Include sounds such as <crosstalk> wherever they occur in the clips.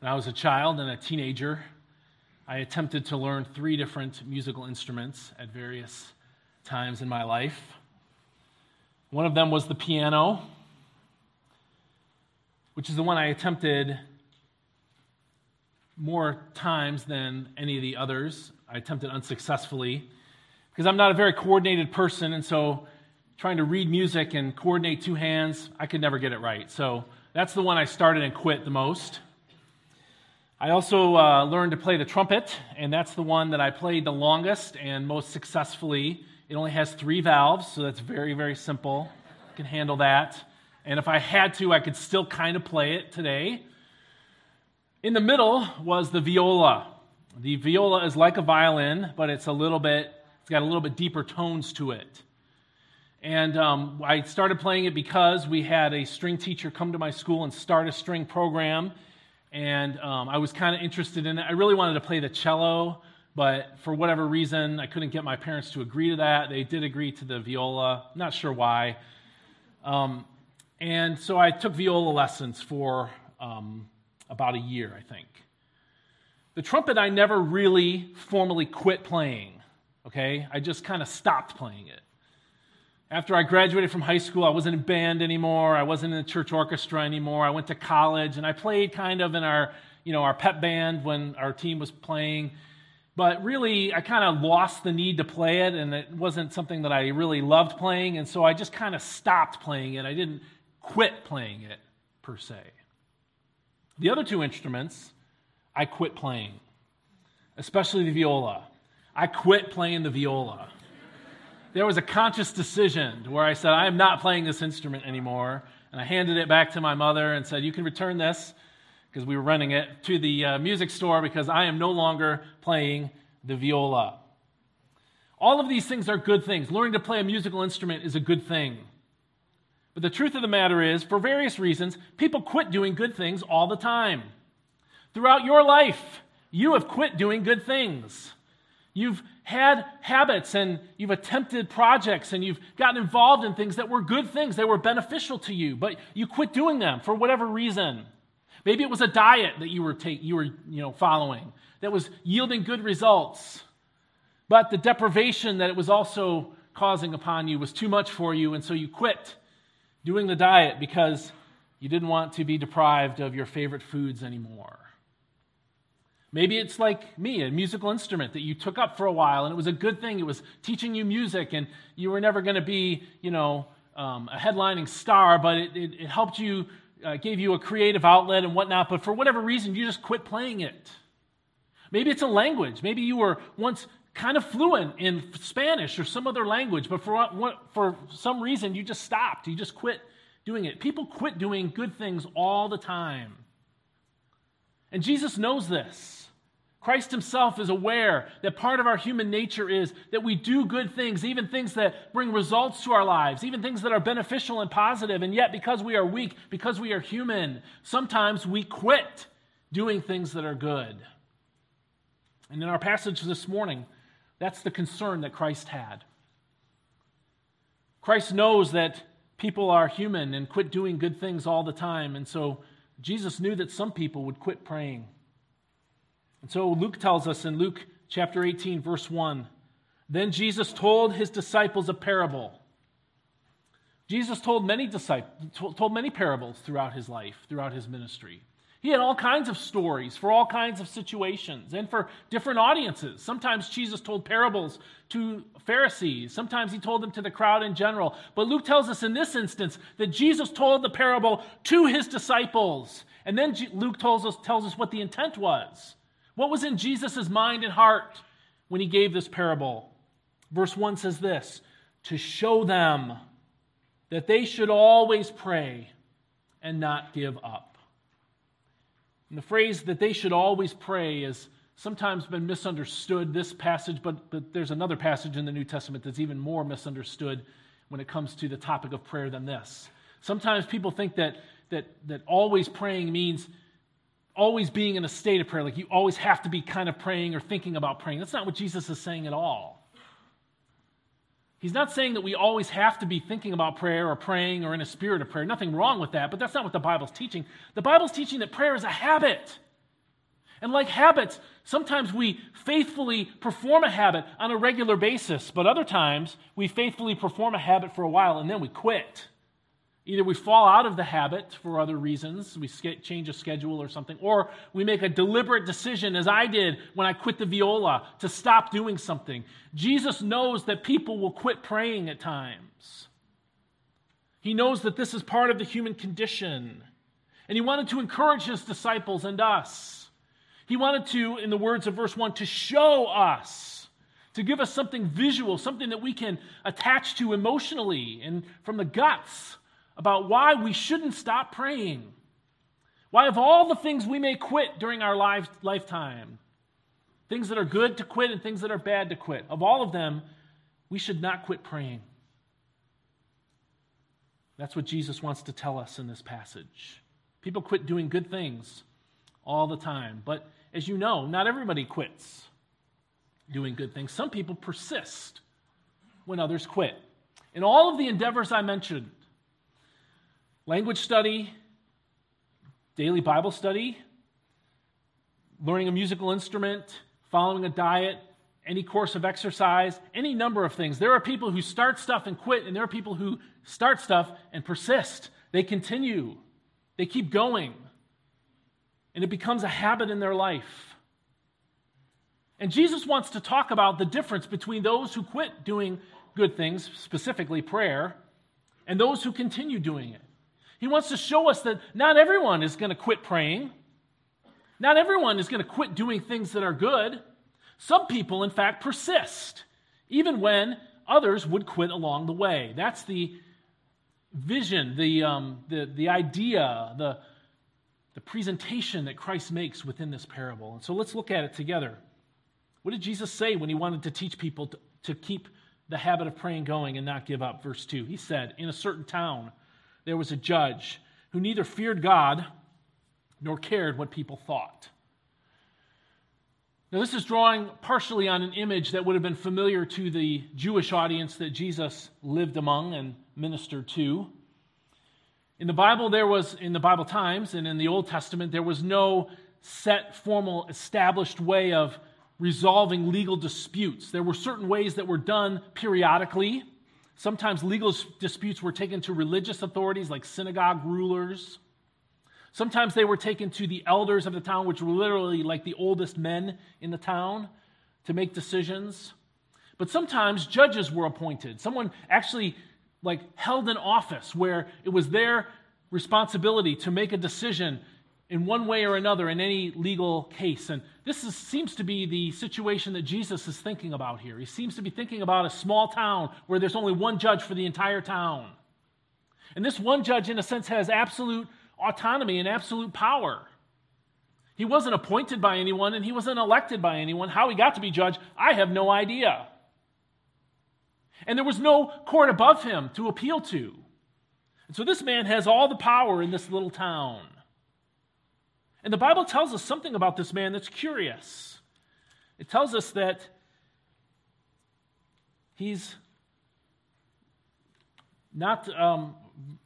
When I was a child and a teenager, I attempted to learn three different musical instruments at various times in my life. One of them was the piano, which is the one I attempted more times than any of the others. I attempted unsuccessfully because I'm not a very coordinated person, and so trying to read music and coordinate two hands, I could never get it right. So that's the one I started and quit the most. I also uh, learned to play the trumpet, and that's the one that I played the longest and most successfully. It only has three valves, so that's very, very simple. I can handle that. And if I had to, I could still kind of play it today. In the middle was the viola. The viola is like a violin, but it's a little bit, it's got a little bit deeper tones to it. And um, I started playing it because we had a string teacher come to my school and start a string program and um, I was kind of interested in it. I really wanted to play the cello, but for whatever reason, I couldn't get my parents to agree to that. They did agree to the viola, not sure why. Um, and so I took viola lessons for um, about a year, I think. The trumpet, I never really formally quit playing, okay? I just kind of stopped playing it. After I graduated from high school, I wasn't in band anymore. I wasn't in the church orchestra anymore. I went to college and I played kind of in our, you know, our pep band when our team was playing. But really, I kind of lost the need to play it, and it wasn't something that I really loved playing, and so I just kind of stopped playing it. I didn't quit playing it, per se. The other two instruments, I quit playing, especially the viola. I quit playing the viola there was a conscious decision where I said, I am not playing this instrument anymore. And I handed it back to my mother and said, You can return this, because we were renting it, to the uh, music store because I am no longer playing the viola. All of these things are good things. Learning to play a musical instrument is a good thing. But the truth of the matter is, for various reasons, people quit doing good things all the time. Throughout your life, you have quit doing good things. You've had habits and you've attempted projects and you've gotten involved in things that were good things, they were beneficial to you, but you quit doing them for whatever reason. Maybe it was a diet that you were, take, you were you know, following that was yielding good results, but the deprivation that it was also causing upon you was too much for you, and so you quit doing the diet because you didn't want to be deprived of your favorite foods anymore. Maybe it's like me, a musical instrument that you took up for a while and it was a good thing. It was teaching you music and you were never going to be, you know, um, a headlining star, but it, it, it helped you, uh, gave you a creative outlet and whatnot. But for whatever reason, you just quit playing it. Maybe it's a language. Maybe you were once kind of fluent in Spanish or some other language, but for, what, for some reason, you just stopped. You just quit doing it. People quit doing good things all the time. And Jesus knows this. Christ himself is aware that part of our human nature is that we do good things, even things that bring results to our lives, even things that are beneficial and positive. And yet, because we are weak, because we are human, sometimes we quit doing things that are good. And in our passage this morning, that's the concern that Christ had. Christ knows that people are human and quit doing good things all the time. And so Jesus knew that some people would quit praying. And so Luke tells us in Luke chapter 18, verse 1 Then Jesus told his disciples a parable. Jesus told many disciples, told many parables throughout his life, throughout his ministry. He had all kinds of stories for all kinds of situations and for different audiences. Sometimes Jesus told parables to Pharisees, sometimes he told them to the crowd in general. But Luke tells us in this instance that Jesus told the parable to his disciples. And then Luke tells us, tells us what the intent was. What was in Jesus' mind and heart when he gave this parable? Verse 1 says this to show them that they should always pray and not give up. And the phrase that they should always pray is sometimes been misunderstood, this passage, but, but there's another passage in the New Testament that's even more misunderstood when it comes to the topic of prayer than this. Sometimes people think that, that, that always praying means always being in a state of prayer, like you always have to be kind of praying or thinking about praying. That's not what Jesus is saying at all. He's not saying that we always have to be thinking about prayer or praying or in a spirit of prayer. Nothing wrong with that, but that's not what the Bible's teaching. The Bible's teaching that prayer is a habit. And like habits, sometimes we faithfully perform a habit on a regular basis, but other times we faithfully perform a habit for a while and then we quit. Either we fall out of the habit for other reasons, we change a schedule or something, or we make a deliberate decision, as I did when I quit the viola, to stop doing something. Jesus knows that people will quit praying at times. He knows that this is part of the human condition. And he wanted to encourage his disciples and us. He wanted to, in the words of verse 1, to show us, to give us something visual, something that we can attach to emotionally and from the guts about why we shouldn't stop praying. Why, of all the things we may quit during our life, lifetime, things that are good to quit and things that are bad to quit, of all of them, we should not quit praying. That's what Jesus wants to tell us in this passage. People quit doing good things all the time. But as you know, not everybody quits doing good things. Some people persist when others quit. In all of the endeavors I mentioned, language study, daily Bible study, learning a musical instrument, following a diet, any course of exercise, any number of things. There are people who start stuff and quit, and there are people who start stuff and persist. They continue, they keep going, and it becomes a habit in their life. And Jesus wants to talk about the difference between those who quit doing good things, specifically prayer, and those who continue doing it. He wants to show us that not everyone is going to quit praying. Not everyone is going to quit doing things that are good. Some people, in fact, persist, even when others would quit along the way. That's the vision, the, um, the, the idea, the, the presentation that Christ makes within this parable. And so let's look at it together. What did Jesus say when he wanted to teach people to, to keep the habit of praying going and not give up? Verse 2. He said, In a certain town, there was a judge who neither feared God nor cared what people thought. Now, this is drawing partially on an image that would have been familiar to the Jewish audience that Jesus lived among and ministered to. In the Bible, there was, in the Bible times and in the Old Testament, there was no set, formal, established way of resolving legal disputes. There were certain ways that were done periodically. Sometimes legal disputes were taken to religious authorities like synagogue rulers. Sometimes they were taken to the elders of the town, which were literally like the oldest men in the town, to make decisions. But sometimes judges were appointed. Someone actually like held an office where it was their responsibility to make a decision in one way or another in any legal case. And this is, seems to be the situation that Jesus is thinking about here. He seems to be thinking about a small town where there's only one judge for the entire town. And this one judge, in a sense, has absolute autonomy and absolute power. He wasn't appointed by anyone and he wasn't elected by anyone. How he got to be judge, I have no idea. And there was no court above him to appeal to. And so this man has all the power in this little town. And the Bible tells us something about this man that's curious. It tells us that he's not um,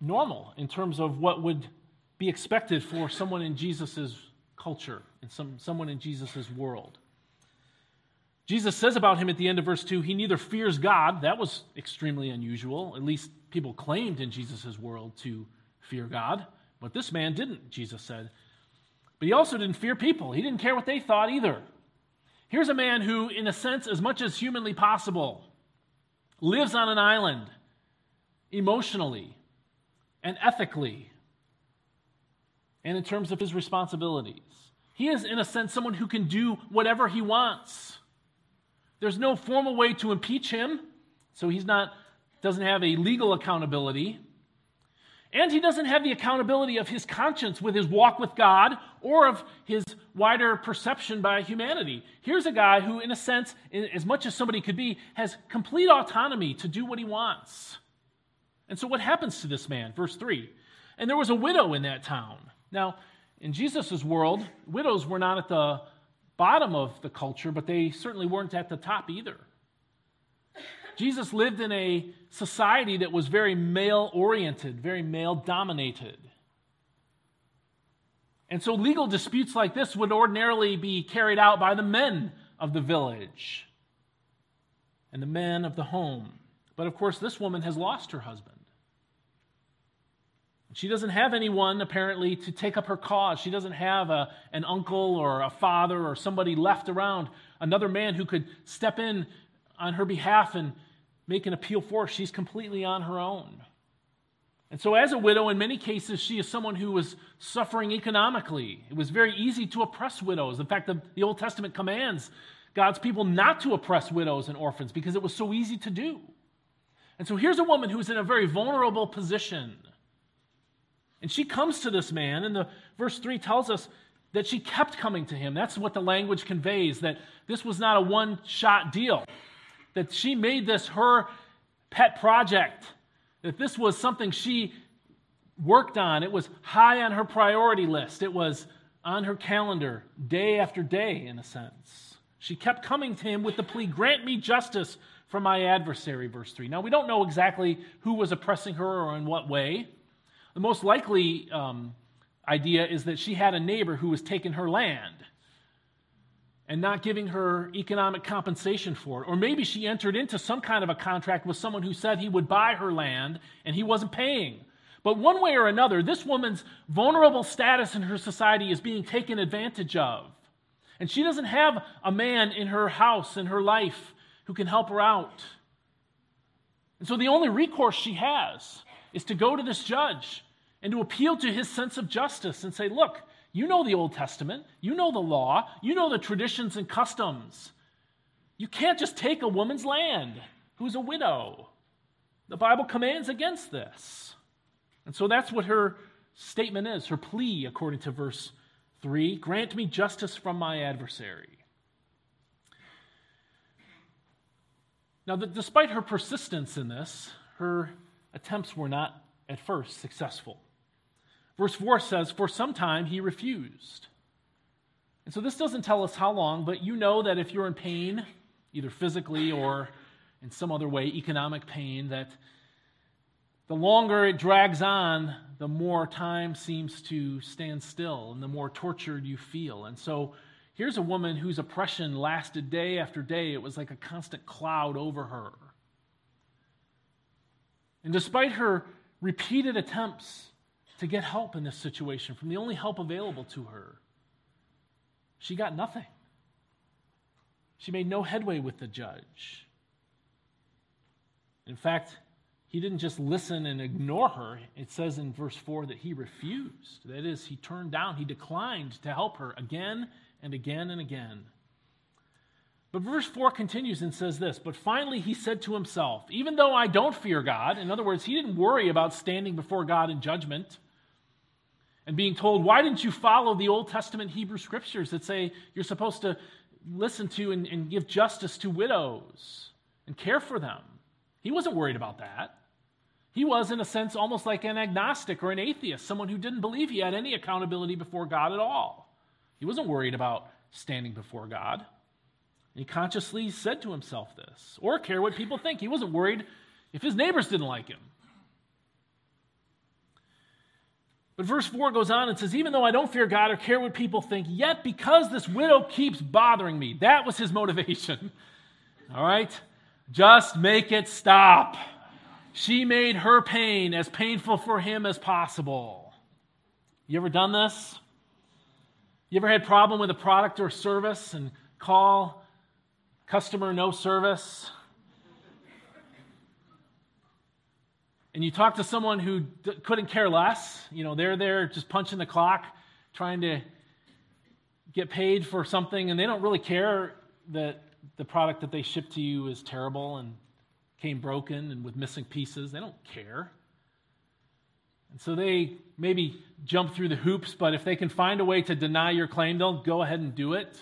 normal in terms of what would be expected for someone in Jesus' culture and some, someone in Jesus' world. Jesus says about him at the end of verse 2 he neither fears God, that was extremely unusual. At least people claimed in Jesus' world to fear God, but this man didn't, Jesus said. But he also didn't fear people, he didn't care what they thought either. Here's a man who, in a sense, as much as humanly possible, lives on an island emotionally and ethically and in terms of his responsibilities. He is, in a sense, someone who can do whatever he wants. There's no formal way to impeach him, so he's not doesn't have a legal accountability. And he doesn't have the accountability of his conscience with his walk with God or of his wider perception by humanity. Here's a guy who, in a sense, as much as somebody could be, has complete autonomy to do what he wants. And so, what happens to this man? Verse 3 And there was a widow in that town now, in Jesus' world, widows were not at the bottom of the culture, but they certainly weren't at the top either. Jesus lived in a society that was very male oriented, very male dominated. And so legal disputes like this would ordinarily be carried out by the men of the village and the men of the home. But of course, this woman has lost her husband. She doesn't have anyone, apparently, to take up her cause. She doesn't have a, an uncle or a father or somebody left around, another man who could step in on her behalf and make an appeal for her. She's completely on her own. And so, as a widow, in many cases, she is someone who was suffering economically. It was very easy to oppress widows. In fact, the, the Old Testament commands God's people not to oppress widows and orphans because it was so easy to do. And so, here's a woman who's in a very vulnerable position. And she comes to this man, and the verse 3 tells us that she kept coming to him. That's what the language conveys, that this was not a one shot deal, that she made this her pet project that this was something she worked on. It was high on her priority list, it was on her calendar day after day, in a sense. She kept coming to him with the plea, Grant me justice from my adversary, verse 3. Now, we don't know exactly who was oppressing her or in what way. The most likely um, idea is that she had a neighbor who was taking her land and not giving her economic compensation for it. Or maybe she entered into some kind of a contract with someone who said he would buy her land and he wasn't paying. But one way or another, this woman's vulnerable status in her society is being taken advantage of. And she doesn't have a man in her house, in her life, who can help her out. And so the only recourse she has is to go to this judge and to appeal to his sense of justice and say, Look, you know the Old Testament, you know the law, you know the traditions and customs. You can't just take a woman's land who's a widow. The Bible commands against this. And so that's what her statement is, her plea, according to verse 3 Grant me justice from my adversary. Now, despite her persistence in this, her attempts were not at first successful. Verse 4 says, For some time he refused. And so this doesn't tell us how long, but you know that if you're in pain, either physically or in some other way, economic pain, that the longer it drags on, the more time seems to stand still and the more tortured you feel. And so here's a woman whose oppression lasted day after day. It was like a constant cloud over her. And despite her repeated attempts to get help in this situation from the only help available to her. She got nothing. She made no headway with the judge. In fact, he didn't just listen and ignore her. It says in verse 4 that he refused. That is, he turned down, he declined to help her again and again and again. But verse 4 continues and says this But finally he said to himself, Even though I don't fear God, in other words, he didn't worry about standing before God in judgment and being told, why didn't you follow the Old Testament Hebrew scriptures that say you're supposed to listen to and, and give justice to widows and care for them? He wasn't worried about that. He was, in a sense, almost like an agnostic or an atheist, someone who didn't believe he had any accountability before God at all. He wasn't worried about standing before God. He consciously said to himself this, or care what people think. He wasn't worried if his neighbors didn't like him. But verse 4 goes on and says, Even though I don't fear God or care what people think, yet because this widow keeps bothering me, that was his motivation. <laughs> All right? Just make it stop. She made her pain as painful for him as possible. You ever done this? You ever had problem with a product or service and call customer no service? And you talk to someone who d- couldn't care less, you know, they're there just punching the clock, trying to get paid for something, and they don't really care that the product that they ship to you is terrible and came broken and with missing pieces. They don't care. And so they maybe jump through the hoops, but if they can find a way to deny your claim, they'll go ahead and do it.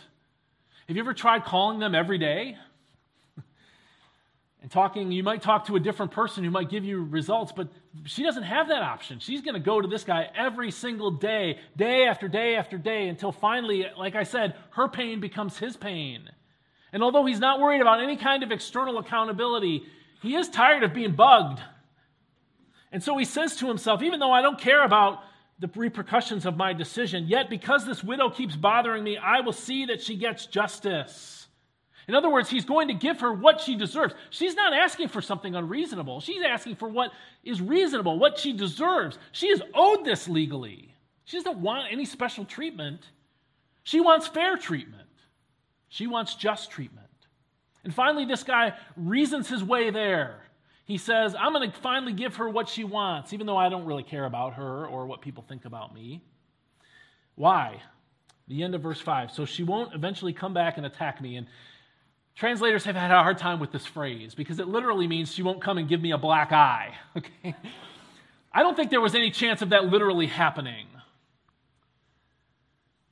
Have you ever tried calling them every day? And talking, you might talk to a different person who might give you results, but she doesn't have that option. She's going to go to this guy every single day, day after day after day, until finally, like I said, her pain becomes his pain. And although he's not worried about any kind of external accountability, he is tired of being bugged. And so he says to himself, even though I don't care about the repercussions of my decision. Yet, because this widow keeps bothering me, I will see that she gets justice. In other words, he's going to give her what she deserves. She's not asking for something unreasonable. She's asking for what is reasonable, what she deserves. She is owed this legally. She doesn't want any special treatment. She wants fair treatment. She wants just treatment. And finally, this guy reasons his way there. He says, I'm going to finally give her what she wants, even though I don't really care about her or what people think about me. Why? The end of verse 5. So she won't eventually come back and attack me. And translators have had a hard time with this phrase because it literally means she won't come and give me a black eye. <laughs> Okay? I don't think there was any chance of that literally happening.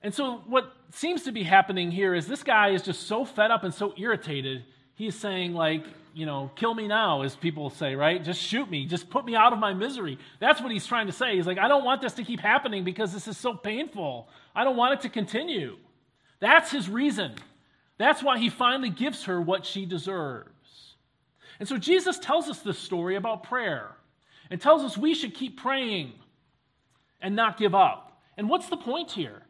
And so, what seems to be happening here is this guy is just so fed up and so irritated, he's saying, like, you know, kill me now, as people say, right? Just shoot me. Just put me out of my misery. That's what he's trying to say. He's like, I don't want this to keep happening because this is so painful. I don't want it to continue. That's his reason. That's why he finally gives her what she deserves. And so Jesus tells us this story about prayer and tells us we should keep praying and not give up. And what's the point here?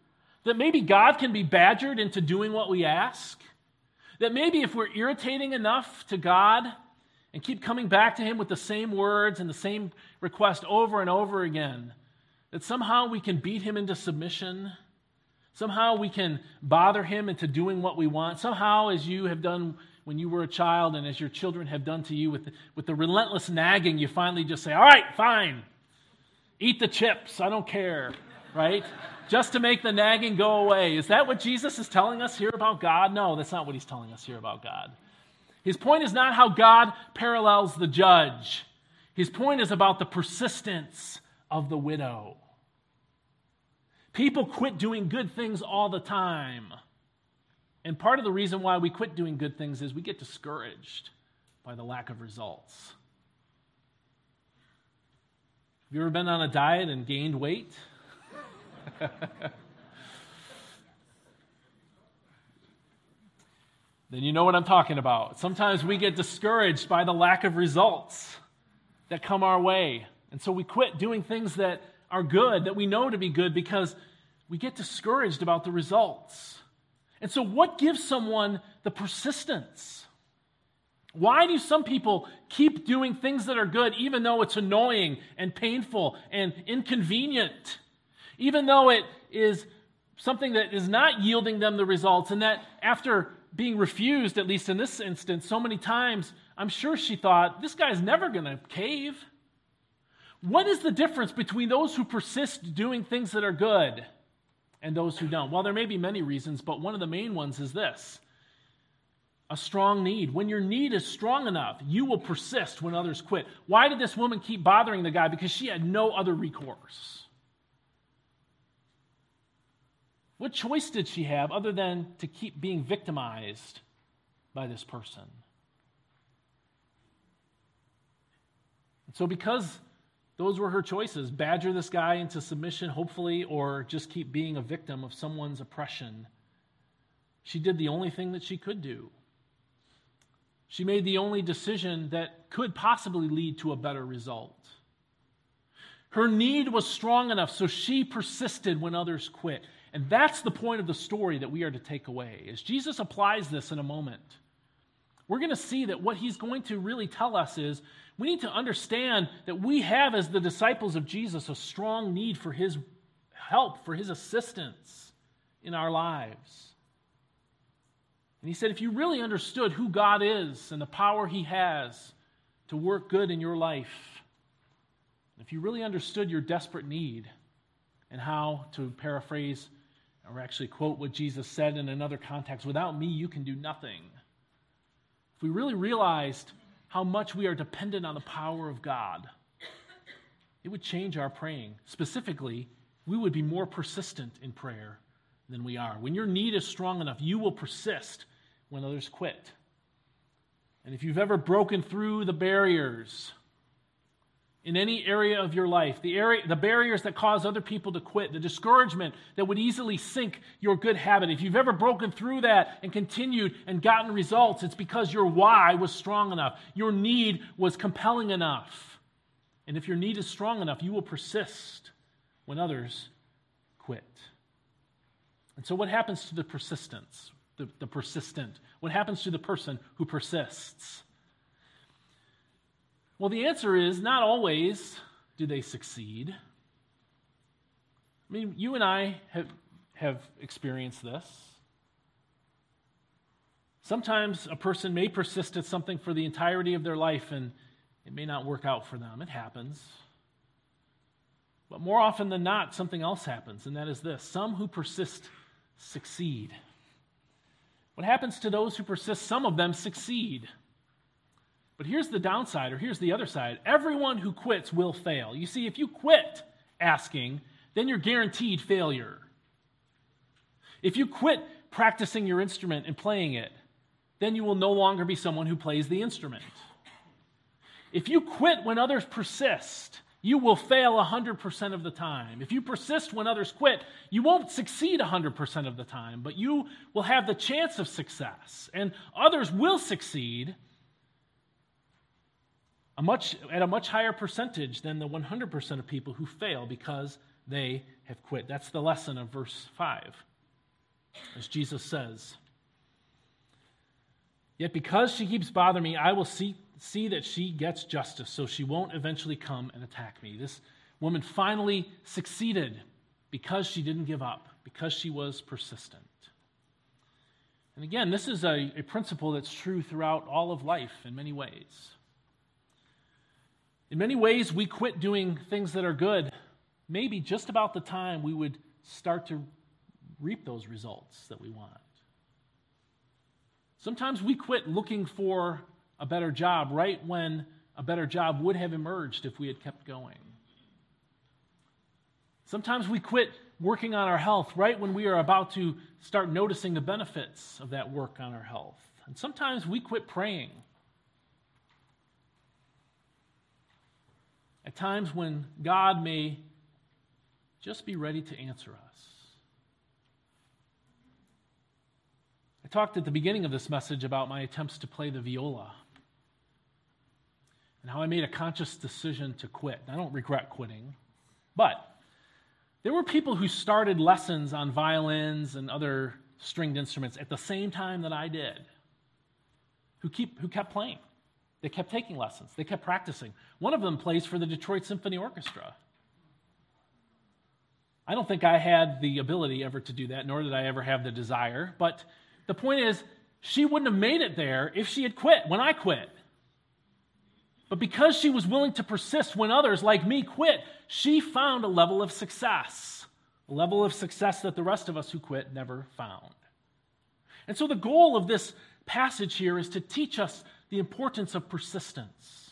That maybe God can be badgered into doing what we ask? That maybe if we're irritating enough to God and keep coming back to Him with the same words and the same request over and over again, that somehow we can beat Him into submission. Somehow we can bother Him into doing what we want. Somehow, as you have done when you were a child and as your children have done to you with the, with the relentless nagging, you finally just say, All right, fine, eat the chips, I don't care, right? just to make the nagging go away. Is that what Jesus is telling us here about God? No, that's not what he's telling us here about God. His point is not how God parallels the judge, his point is about the persistence of the widow. People quit doing good things all the time. And part of the reason why we quit doing good things is we get discouraged by the lack of results. Have you ever been on a diet and gained weight? <laughs> then you know what I'm talking about. Sometimes we get discouraged by the lack of results that come our way. And so we quit doing things that are good, that we know to be good, because we get discouraged about the results. And so, what gives someone the persistence? Why do some people keep doing things that are good even though it's annoying and painful and inconvenient? even though it is something that is not yielding them the results, and that after being refused, at least in this instance, so many times, I'm sure she thought, this guy's never going to cave. What is the difference between those who persist doing things that are good and those who don't? Well, there may be many reasons, but one of the main ones is this a strong need. When your need is strong enough, you will persist when others quit. Why did this woman keep bothering the guy? Because she had no other recourse. What choice did she have other than to keep being victimized by this person? And so, because those were her choices badger this guy into submission, hopefully, or just keep being a victim of someone's oppression she did the only thing that she could do. She made the only decision that could possibly lead to a better result. Her need was strong enough, so she persisted when others quit. And that's the point of the story that we are to take away. As Jesus applies this in a moment, we're going to see that what he's going to really tell us is we need to understand that we have, as the disciples of Jesus, a strong need for his help, for his assistance in our lives. And he said, if you really understood who God is and the power he has to work good in your life, if you really understood your desperate need and how, to paraphrase or actually quote what Jesus said in another context without me, you can do nothing. If we really realized how much we are dependent on the power of God, it would change our praying. Specifically, we would be more persistent in prayer than we are. When your need is strong enough, you will persist when others quit. And if you've ever broken through the barriers, in any area of your life, the, area, the barriers that cause other people to quit, the discouragement that would easily sink your good habit. If you've ever broken through that and continued and gotten results, it's because your why was strong enough. Your need was compelling enough. And if your need is strong enough, you will persist when others quit. And so, what happens to the persistence, the, the persistent? What happens to the person who persists? Well, the answer is not always do they succeed. I mean, you and I have, have experienced this. Sometimes a person may persist at something for the entirety of their life and it may not work out for them. It happens. But more often than not, something else happens, and that is this some who persist succeed. What happens to those who persist? Some of them succeed. But here's the downside, or here's the other side everyone who quits will fail. You see, if you quit asking, then you're guaranteed failure. If you quit practicing your instrument and playing it, then you will no longer be someone who plays the instrument. If you quit when others persist, you will fail 100% of the time. If you persist when others quit, you won't succeed 100% of the time, but you will have the chance of success. And others will succeed a much, at a much higher percentage than the 100% of people who fail because they have quit. That's the lesson of verse 5. As Jesus says, Yet because she keeps bothering me, I will see, see that she gets justice, so she won't eventually come and attack me. This woman finally succeeded because she didn't give up, because she was persistent. And again, this is a, a principle that's true throughout all of life in many ways. In many ways, we quit doing things that are good, maybe just about the time we would start to reap those results that we want. Sometimes we quit looking for a better job right when a better job would have emerged if we had kept going. Sometimes we quit working on our health right when we are about to start noticing the benefits of that work on our health. And sometimes we quit praying. At times when God may just be ready to answer us. I talked at the beginning of this message about my attempts to play the viola and how I made a conscious decision to quit. I don't regret quitting, but there were people who started lessons on violins and other stringed instruments at the same time that I did who, keep, who kept playing. They kept taking lessons, they kept practicing. One of them plays for the Detroit Symphony Orchestra. I don't think I had the ability ever to do that, nor did I ever have the desire, but the point is, she wouldn't have made it there if she had quit when I quit. But because she was willing to persist when others like me quit, she found a level of success, a level of success that the rest of us who quit never found. And so the goal of this passage here is to teach us the importance of persistence.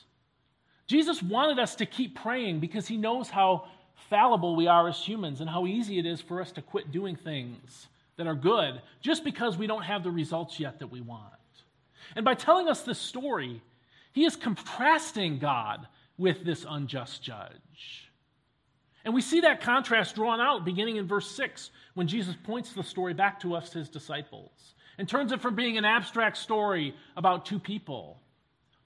Jesus wanted us to keep praying because he knows how fallible we are as humans and how easy it is for us to quit doing things that are good just because we don't have the results yet that we want. And by telling us this story, he is contrasting God with this unjust judge. And we see that contrast drawn out beginning in verse 6 when Jesus points the story back to us, his disciples, and turns it from being an abstract story about two people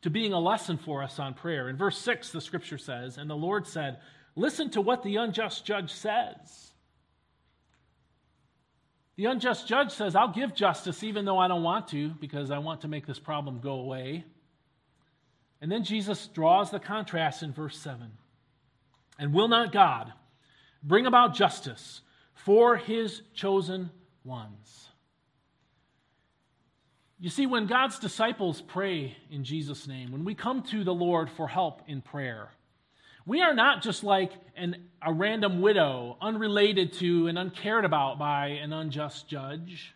to being a lesson for us on prayer. In verse 6, the scripture says, And the Lord said, Listen to what the unjust judge says. The unjust judge says, I'll give justice even though I don't want to because I want to make this problem go away. And then Jesus draws the contrast in verse 7. And will not God bring about justice for his chosen ones? You see, when God's disciples pray in Jesus' name, when we come to the Lord for help in prayer, we are not just like an, a random widow, unrelated to and uncared about by an unjust judge.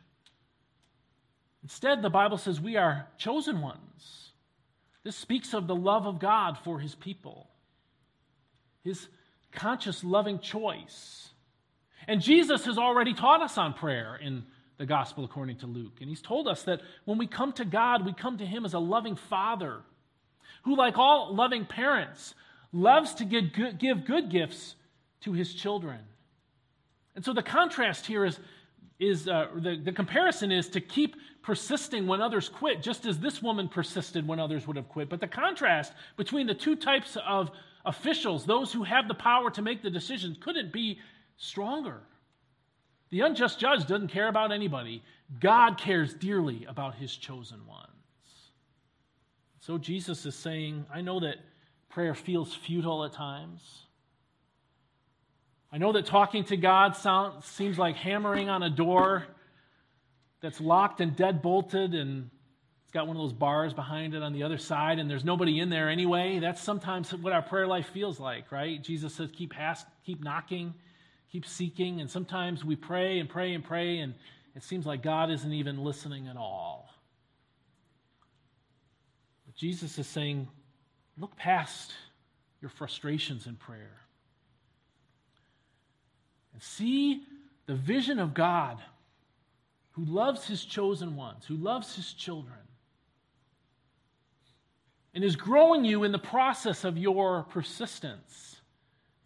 Instead, the Bible says we are chosen ones. This speaks of the love of God for his people, his conscious, loving choice. And Jesus has already taught us on prayer in the gospel according to Luke. And he's told us that when we come to God, we come to him as a loving father who, like all loving parents, loves to give good, give good gifts to his children. And so the contrast here is, is uh, the, the comparison is to keep persisting when others quit, just as this woman persisted when others would have quit. But the contrast between the two types of, officials, those who have the power to make the decisions, couldn't be stronger. The unjust judge doesn't care about anybody. God cares dearly about his chosen ones. So Jesus is saying, I know that prayer feels futile at times. I know that talking to God sounds, seems like hammering on a door that's locked and dead bolted and it's got one of those bars behind it on the other side and there's nobody in there anyway. That's sometimes what our prayer life feels like, right? Jesus says, keep, ask, keep knocking, keep seeking. And sometimes we pray and pray and pray and it seems like God isn't even listening at all. But Jesus is saying, look past your frustrations in prayer and see the vision of God who loves his chosen ones, who loves his children, and is growing you in the process of your persistence,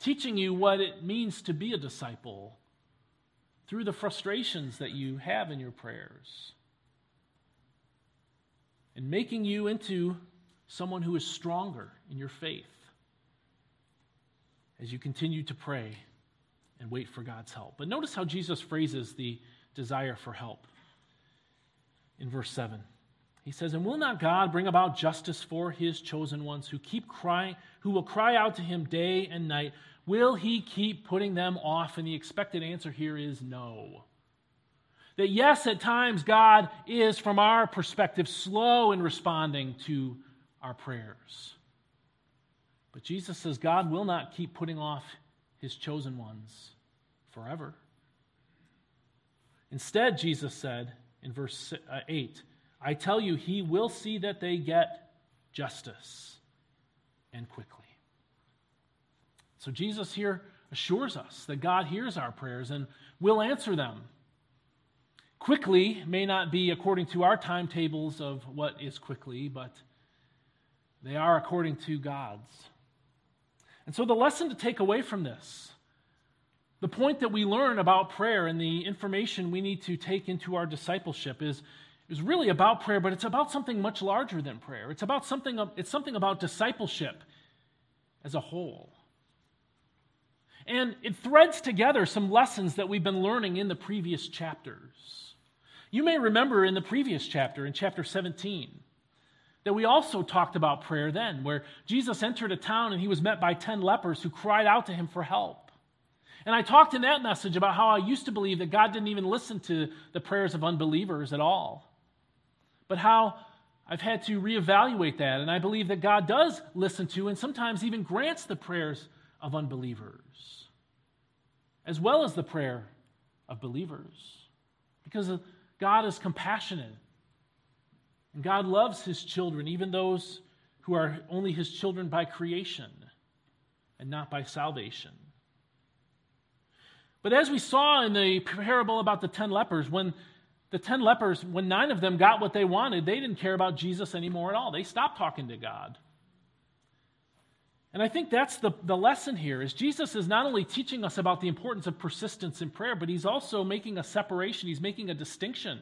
teaching you what it means to be a disciple through the frustrations that you have in your prayers, and making you into someone who is stronger in your faith as you continue to pray and wait for God's help. But notice how Jesus phrases the desire for help. In verse 7, he says, And will not God bring about justice for his chosen ones who keep crying, who will cry out to him day and night? Will he keep putting them off? And the expected answer here is no. That yes, at times God is, from our perspective, slow in responding to our prayers. But Jesus says God will not keep putting off his chosen ones forever. Instead, Jesus said in verse uh, 8, I tell you, he will see that they get justice and quickly. So Jesus here assures us that God hears our prayers and will answer them. Quickly may not be according to our timetables of what is quickly, but they are according to God's. And so the lesson to take away from this the point that we learn about prayer and the information we need to take into our discipleship is, is really about prayer, but it's about something much larger than prayer. It's about something, it's something about discipleship as a whole. And it threads together some lessons that we've been learning in the previous chapters. You may remember in the previous chapter, in chapter 17, that we also talked about prayer then, where Jesus entered a town and he was met by 10 lepers who cried out to him for help. And I talked in that message about how I used to believe that God didn't even listen to the prayers of unbelievers at all, but how I've had to reevaluate that. And I believe that God does listen to and sometimes even grants the prayers of unbelievers, as well as the prayer of believers, because God is compassionate. And God loves his children, even those who are only his children by creation and not by salvation. But as we saw in the parable about the 10 lepers, when the 10 lepers, when nine of them got what they wanted, they didn't care about Jesus anymore at all. They stopped talking to God. And I think that's the, the lesson here is Jesus is not only teaching us about the importance of persistence in prayer, but he's also making a separation, he's making a distinction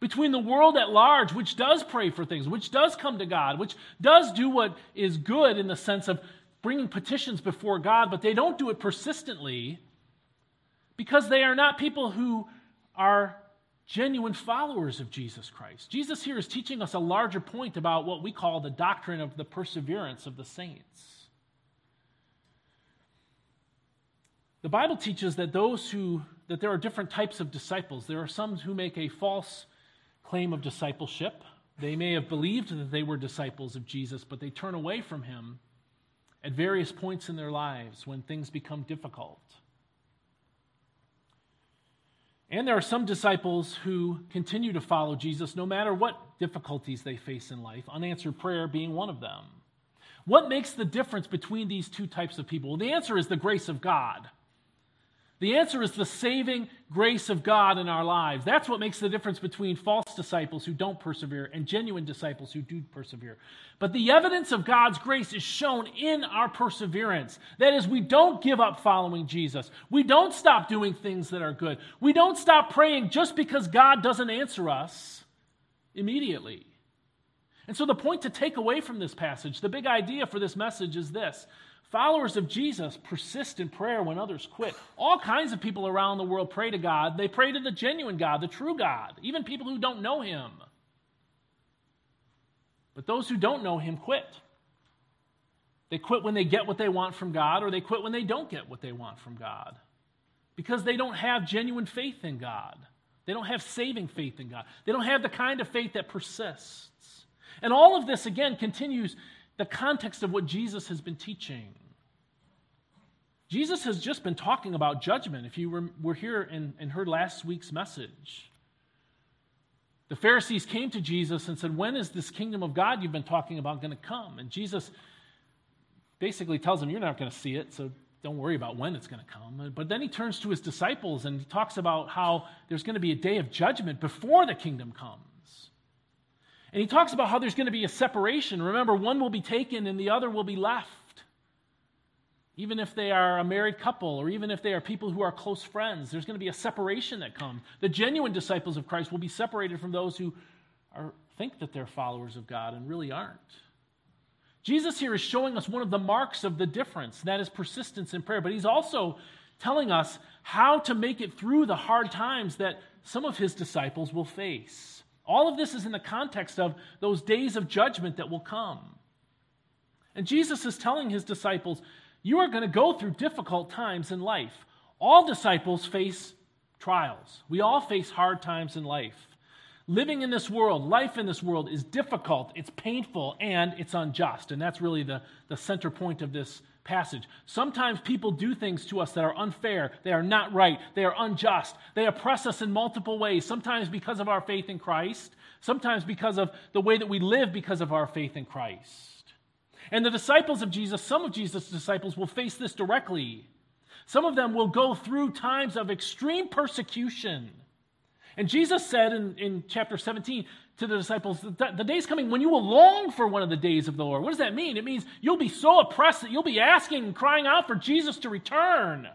between the world at large, which does pray for things, which does come to God, which does do what is good in the sense of bringing petitions before God, but they don't do it persistently because they are not people who are genuine followers of Jesus Christ. Jesus here is teaching us a larger point about what we call the doctrine of the perseverance of the saints. The Bible teaches that those who that there are different types of disciples. There are some who make a false claim of discipleship. They may have believed that they were disciples of Jesus, but they turn away from him at various points in their lives when things become difficult. And there are some disciples who continue to follow Jesus no matter what difficulties they face in life, unanswered prayer being one of them. What makes the difference between these two types of people? Well, the answer is the grace of God. The answer is the saving grace of God in our lives. That's what makes the difference between false disciples who don't persevere and genuine disciples who do persevere. But the evidence of God's grace is shown in our perseverance. That is, we don't give up following Jesus. We don't stop doing things that are good. We don't stop praying just because God doesn't answer us immediately. And so, the point to take away from this passage, the big idea for this message is this Followers of Jesus persist in prayer when others quit. All kinds of people around the world pray to God. They pray to the genuine God, the true God, even people who don't know Him. But those who don't know Him quit. They quit when they get what they want from God, or they quit when they don't get what they want from God because they don't have genuine faith in God. They don't have saving faith in God. They don't have the kind of faith that persists. And all of this, again, continues the context of what Jesus has been teaching. Jesus has just been talking about judgment, if you were, were here and, and heard last week's message. The Pharisees came to Jesus and said, When is this kingdom of God you've been talking about going to come? And Jesus basically tells them, You're not going to see it, so don't worry about when it's going to come. But then he turns to his disciples and he talks about how there's going to be a day of judgment before the kingdom comes. And he talks about how there's going to be a separation. Remember, one will be taken and the other will be left. Even if they are a married couple or even if they are people who are close friends, there's going to be a separation that comes. The genuine disciples of Christ will be separated from those who are, think that they're followers of God and really aren't. Jesus here is showing us one of the marks of the difference, that is persistence in prayer, but he's also telling us how to make it through the hard times that some of his disciples will face. All of this is in the context of those days of judgment that will come. And Jesus is telling his disciples, You are going to go through difficult times in life. All disciples face trials, we all face hard times in life. Living in this world, life in this world is difficult, it's painful, and it's unjust. And that's really the, the center point of this passage. Sometimes people do things to us that are unfair, they are not right, they are unjust. They oppress us in multiple ways, sometimes because of our faith in Christ, sometimes because of the way that we live because of our faith in Christ. And the disciples of Jesus, some of Jesus' disciples, will face this directly. Some of them will go through times of extreme persecution. And Jesus said in, in chapter 17, to the disciples, the, the day's coming when you will long for one of the days of the Lord. What does that mean? It means you'll be so oppressed that you'll be asking and crying out for Jesus to return.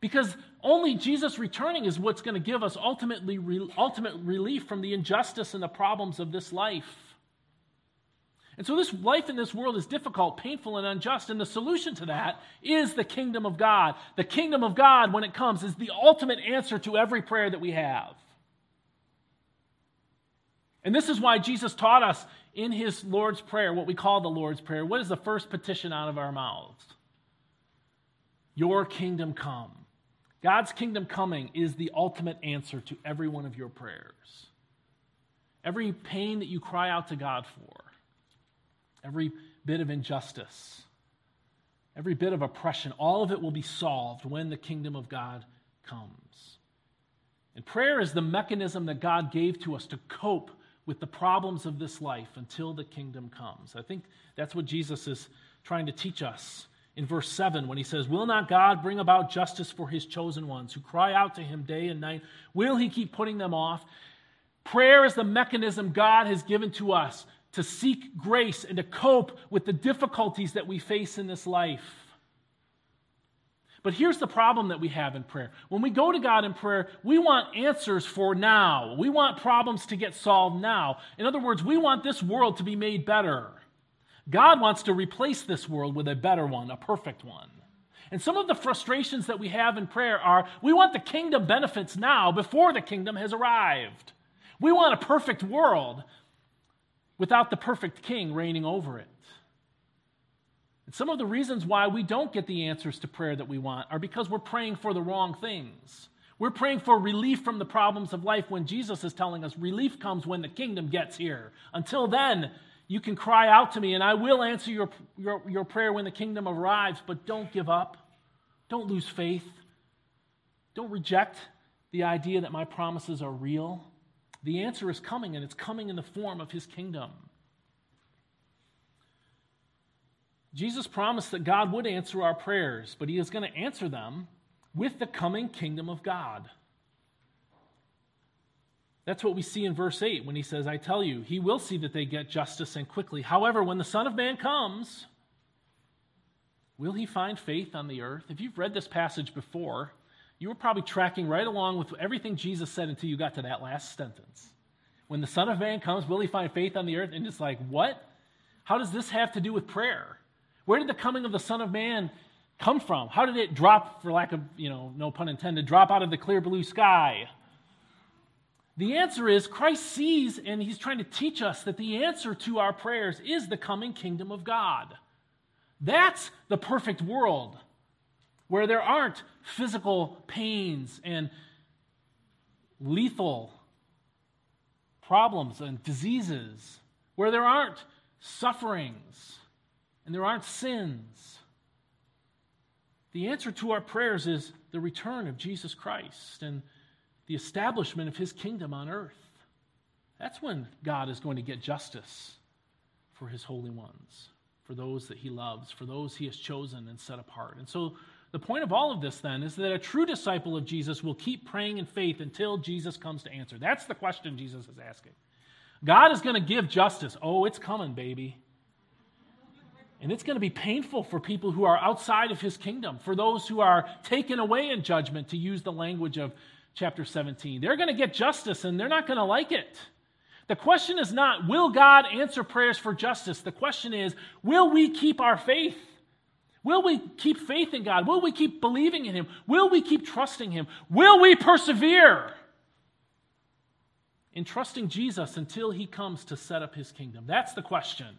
Because only Jesus returning is what's going to give us ultimately, ultimate relief from the injustice and the problems of this life. And so, this life in this world is difficult, painful, and unjust. And the solution to that is the kingdom of God. The kingdom of God, when it comes, is the ultimate answer to every prayer that we have. And this is why Jesus taught us in his Lord's Prayer, what we call the Lord's Prayer. What is the first petition out of our mouths? Your kingdom come. God's kingdom coming is the ultimate answer to every one of your prayers. Every pain that you cry out to God for, every bit of injustice, every bit of oppression, all of it will be solved when the kingdom of God comes. And prayer is the mechanism that God gave to us to cope with the problems of this life until the kingdom comes. I think that's what Jesus is trying to teach us in verse 7 when he says, Will not God bring about justice for his chosen ones who cry out to him day and night? Will he keep putting them off? Prayer is the mechanism God has given to us to seek grace and to cope with the difficulties that we face in this life. But here's the problem that we have in prayer. When we go to God in prayer, we want answers for now. We want problems to get solved now. In other words, we want this world to be made better. God wants to replace this world with a better one, a perfect one. And some of the frustrations that we have in prayer are we want the kingdom benefits now before the kingdom has arrived. We want a perfect world without the perfect king reigning over it. And some of the reasons why we don't get the answers to prayer that we want are because we're praying for the wrong things. We're praying for relief from the problems of life when Jesus is telling us relief comes when the kingdom gets here. Until then, you can cry out to me and I will answer your, your, your prayer when the kingdom arrives, but don't give up. Don't lose faith. Don't reject the idea that my promises are real. The answer is coming, and it's coming in the form of his kingdom. Jesus promised that God would answer our prayers, but he is going to answer them with the coming kingdom of God. That's what we see in verse 8 when he says, I tell you, he will see that they get justice and quickly. However, when the Son of Man comes, will he find faith on the earth? If you've read this passage before, you were probably tracking right along with everything Jesus said until you got to that last sentence. When the Son of Man comes, will he find faith on the earth? And it's like, what? How does this have to do with prayer? Where did the coming of the Son of Man come from? How did it drop, for lack of, you know, no pun intended, drop out of the clear blue sky? The answer is Christ sees and he's trying to teach us that the answer to our prayers is the coming kingdom of God. That's the perfect world where there aren't physical pains and lethal problems and diseases, where there aren't sufferings and there aren't sins. The answer to our prayers is the return of Jesus Christ and the establishment of his kingdom on earth. That's when God is going to get justice for his holy ones, for those that he loves, for those he has chosen and set apart. And so the point of all of this then is that a true disciple of Jesus will keep praying in faith until Jesus comes to answer. That's the question Jesus is asking. God is going to give justice. Oh, it's coming, baby. And it's going to be painful for people who are outside of his kingdom, for those who are taken away in judgment, to use the language of chapter 17. They're going to get justice and they're not going to like it. The question is not, will God answer prayers for justice? The question is, will we keep our faith? Will we keep faith in God? Will we keep believing in Him? Will we keep trusting Him? Will we persevere in trusting Jesus until He comes to set up His kingdom? That's the question.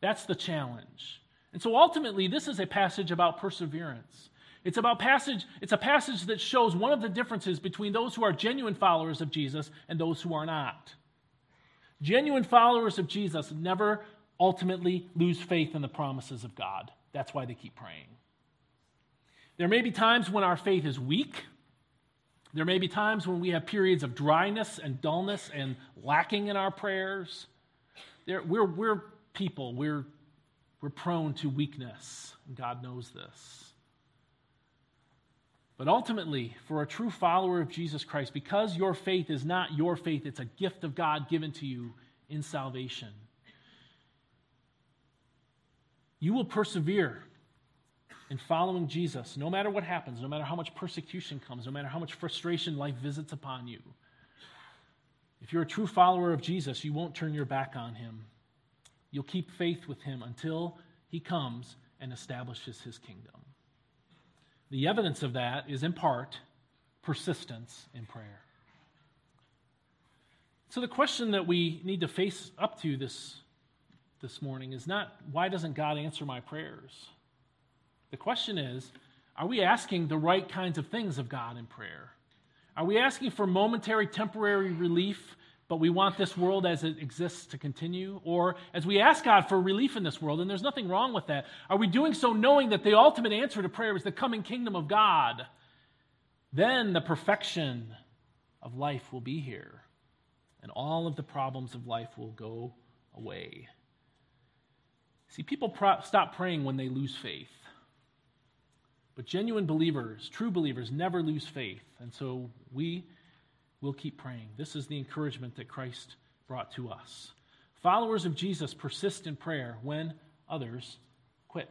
That's the challenge. And so ultimately, this is a passage about perseverance. It's about passage, it's a passage that shows one of the differences between those who are genuine followers of Jesus and those who are not. Genuine followers of Jesus never ultimately lose faith in the promises of God. That's why they keep praying. There may be times when our faith is weak. There may be times when we have periods of dryness and dullness and lacking in our prayers. There, we're, we're people, we're, we're prone to weakness. God knows this. But ultimately, for a true follower of Jesus Christ, because your faith is not your faith, it's a gift of God given to you in salvation you will persevere in following Jesus, no matter what happens, no matter how much persecution comes, no matter how much frustration life visits upon you. If you're a true follower of Jesus, you won't turn your back on him. You'll keep faith with him until he comes and establishes his kingdom. The evidence of that is, in part, persistence in prayer. So, the question that we need to face up to this this morning is not why doesn't God answer my prayers? The question is, are we asking the right kinds of things of God in prayer? Are we asking for momentary, temporary relief, but we want this world as it exists to continue? Or as we ask God for relief in this world, and there's nothing wrong with that, are we doing so knowing that the ultimate answer to prayer is the coming kingdom of God? Then the perfection of life will be here, and all of the problems of life will go away. See, people pro- stop praying when they lose faith. But genuine believers, true believers, never lose faith. And so we will keep praying. This is the encouragement that Christ brought to us. Followers of Jesus persist in prayer when others quit.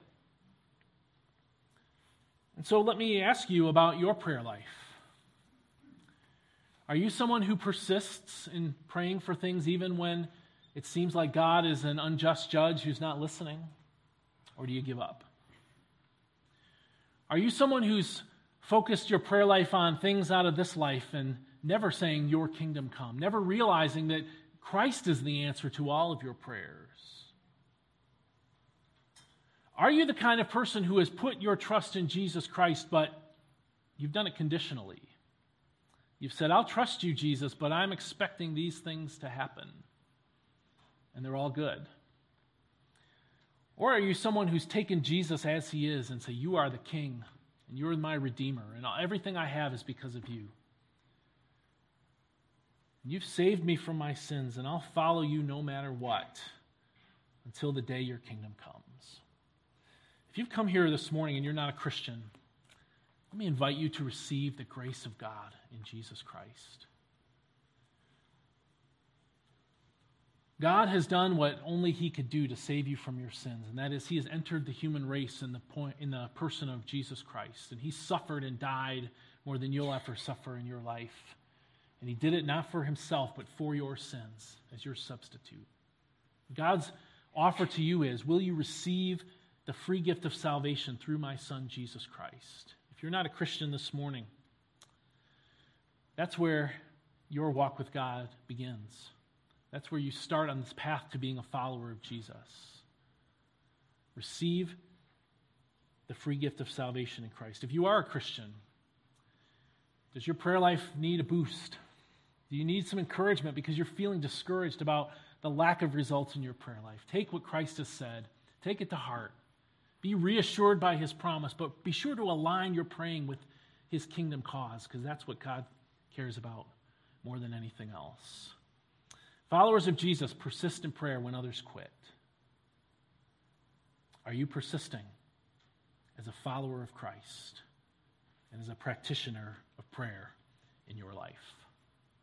And so let me ask you about your prayer life. Are you someone who persists in praying for things even when it seems like God is an unjust judge who's not listening? Or do you give up? Are you someone who's focused your prayer life on things out of this life and never saying, Your kingdom come, never realizing that Christ is the answer to all of your prayers? Are you the kind of person who has put your trust in Jesus Christ, but you've done it conditionally? You've said, I'll trust you, Jesus, but I'm expecting these things to happen and they're all good? Or are you someone who's taken Jesus as he is and say, You are the king, and you're my redeemer, and everything I have is because of you? You've saved me from my sins, and I'll follow you no matter what until the day your kingdom comes. If you've come here this morning and you're not a Christian, let me invite you to receive the grace of God in Jesus Christ. God has done what only He could do to save you from your sins, and that is He has entered the human race in the, point, in the person of Jesus Christ. And He suffered and died more than you'll ever suffer in your life. And He did it not for Himself, but for your sins as your substitute. God's offer to you is will you receive the free gift of salvation through my Son, Jesus Christ. If you're not a Christian this morning, that's where your walk with God begins. That's where you start on this path to being a follower of Jesus. Receive the free gift of salvation in Christ. If you are a Christian, does your prayer life need a boost? Do you need some encouragement because you're feeling discouraged about the lack of results in your prayer life? Take what Christ has said, take it to heart. Be reassured by his promise, but be sure to align your praying with his kingdom cause because that's what God cares about more than anything else. Followers of Jesus persist in prayer when others quit. Are you persisting as a follower of Christ and as a practitioner of prayer in your life?